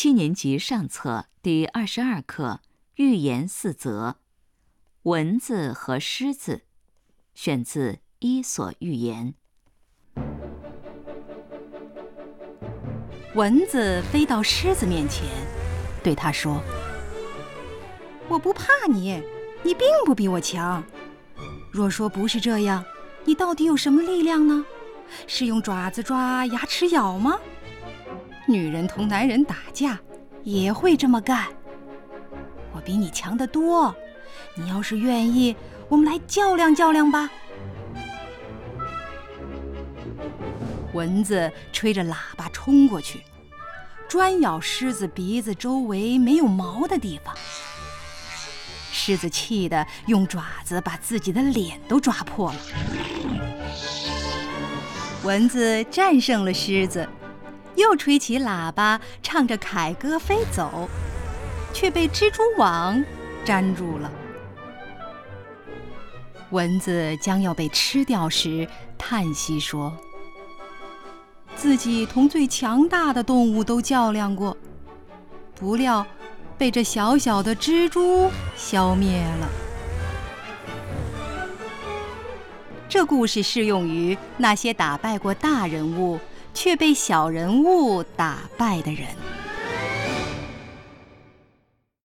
七年级上册第二十二课《寓言四则》，蚊子和狮子，选自《伊索寓言》。蚊子飞到狮子面前，对他说：“我不怕你，你并不比我强。若说不是这样，你到底有什么力量呢？是用爪子抓、牙齿咬吗？”女人同男人打架也会这么干。我比你强得多，你要是愿意，我们来较量较量吧。蚊子吹着喇叭冲过去，专咬狮子鼻子周围没有毛的地方。狮子气得用爪子把自己的脸都抓破了。蚊子战胜了狮子。又吹起喇叭，唱着凯歌飞走，却被蜘蛛网粘住了。蚊子将要被吃掉时，叹息说：“自己同最强大的动物都较量过，不料被这小小的蜘蛛消灭了。”这故事适用于那些打败过大人物。却被小人物打败的人。